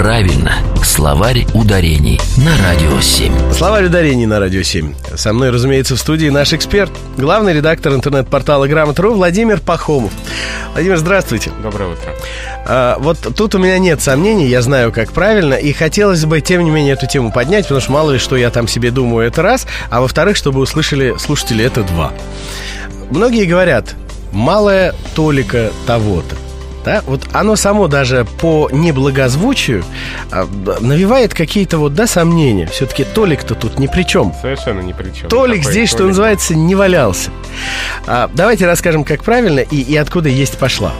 Правильно. Словарь ударений на Радио 7. Словарь ударений на Радио 7. Со мной, разумеется, в студии наш эксперт, главный редактор интернет-портала Грамотру Владимир Пахомов. Владимир, здравствуйте. Доброе утро. А, вот тут у меня нет сомнений, я знаю, как правильно, и хотелось бы, тем не менее, эту тему поднять, потому что мало ли, что я там себе думаю, это раз, а во-вторых, чтобы услышали слушатели, это два. Многие говорят, малая толика того-то. Да, вот оно само даже по неблагозвучию а, навевает какие-то вот, да, сомнения. Все-таки Толик-то тут ни при чем. Совершенно ни при чем. Толик здесь, что Толик. называется, не валялся. А, давайте расскажем, как правильно и, и откуда есть пошла.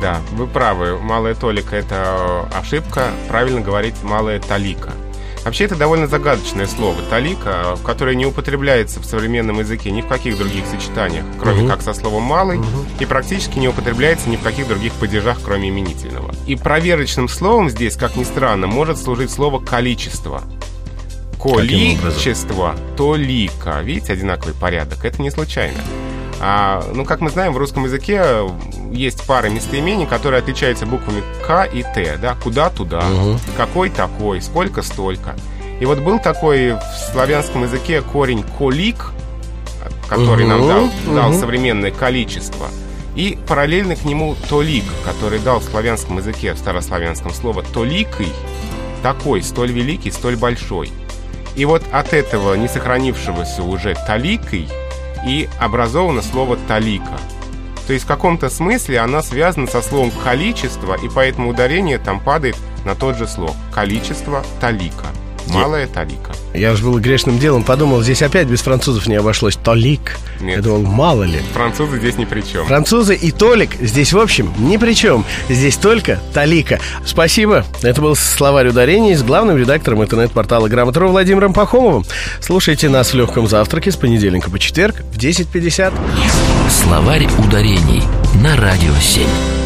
Да, вы правы. Малая толика — это ошибка. Правильно говорить малая талика. Вообще, это довольно загадочное слово «талика», которое не употребляется в современном языке ни в каких других сочетаниях, кроме Мгм. как со словом «малый», и практически не употребляется ни в каких других падежах, кроме именительного. И проверочным словом здесь, как ни странно, может служить слово «количество». Количество, толика. Видите, одинаковый порядок. Это не случайно. А, ну, как мы знаем, в русском языке есть пара местоимений, которые отличаются буквами К и Т. Да? Куда туда, Мгм. какой такой, сколько столько. И вот был такой в славянском языке корень колик, который нам Мгм, дал, дал мгм. современное количество. И параллельно к нему толик, который дал в славянском языке, в старославянском слово толикой, такой, столь великий, столь большой. И вот от этого не сохранившегося уже таликой и образовано слово талика. То есть в каком-то смысле она связана со словом количество, и поэтому ударение там падает на тот же слог. Количество талика. Малая талика. Я уж был грешным делом подумал, здесь опять без французов не обошлось. Толик. Нет. Я думал, мало ли. Французы здесь ни при чем. Французы и Толик здесь, в общем, ни при чем. Здесь только Талика. Спасибо. Это был словарь ударений с главным редактором интернет-портала Грамотру Владимиром Пахомовым. Слушайте нас в легком завтраке с понедельника по четверг в 10.50. Словарь ударений на Радио 7.